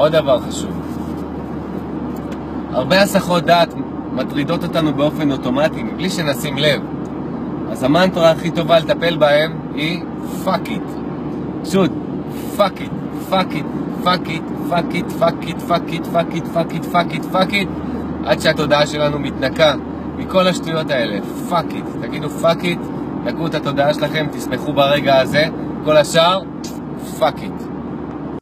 עוד דבר חשוב. הרבה הסחות דעת מטרידות אותנו באופן אוטומטי, מבלי שנשים לב. אז המנטרה הכי טובה לטפל בהם היא fuck it. פשוט, fuck it, fuck it, fuck it, fuck it, fuck it, fuck it, fuck it, fuck it, fuck it, fuck it, עד שהתודעה שלנו מתנקה מכל השטויות האלה. fuck it. תגידו fuck it, נקו את התודעה שלכם, תשמחו ברגע הזה, כל השאר, fuck it.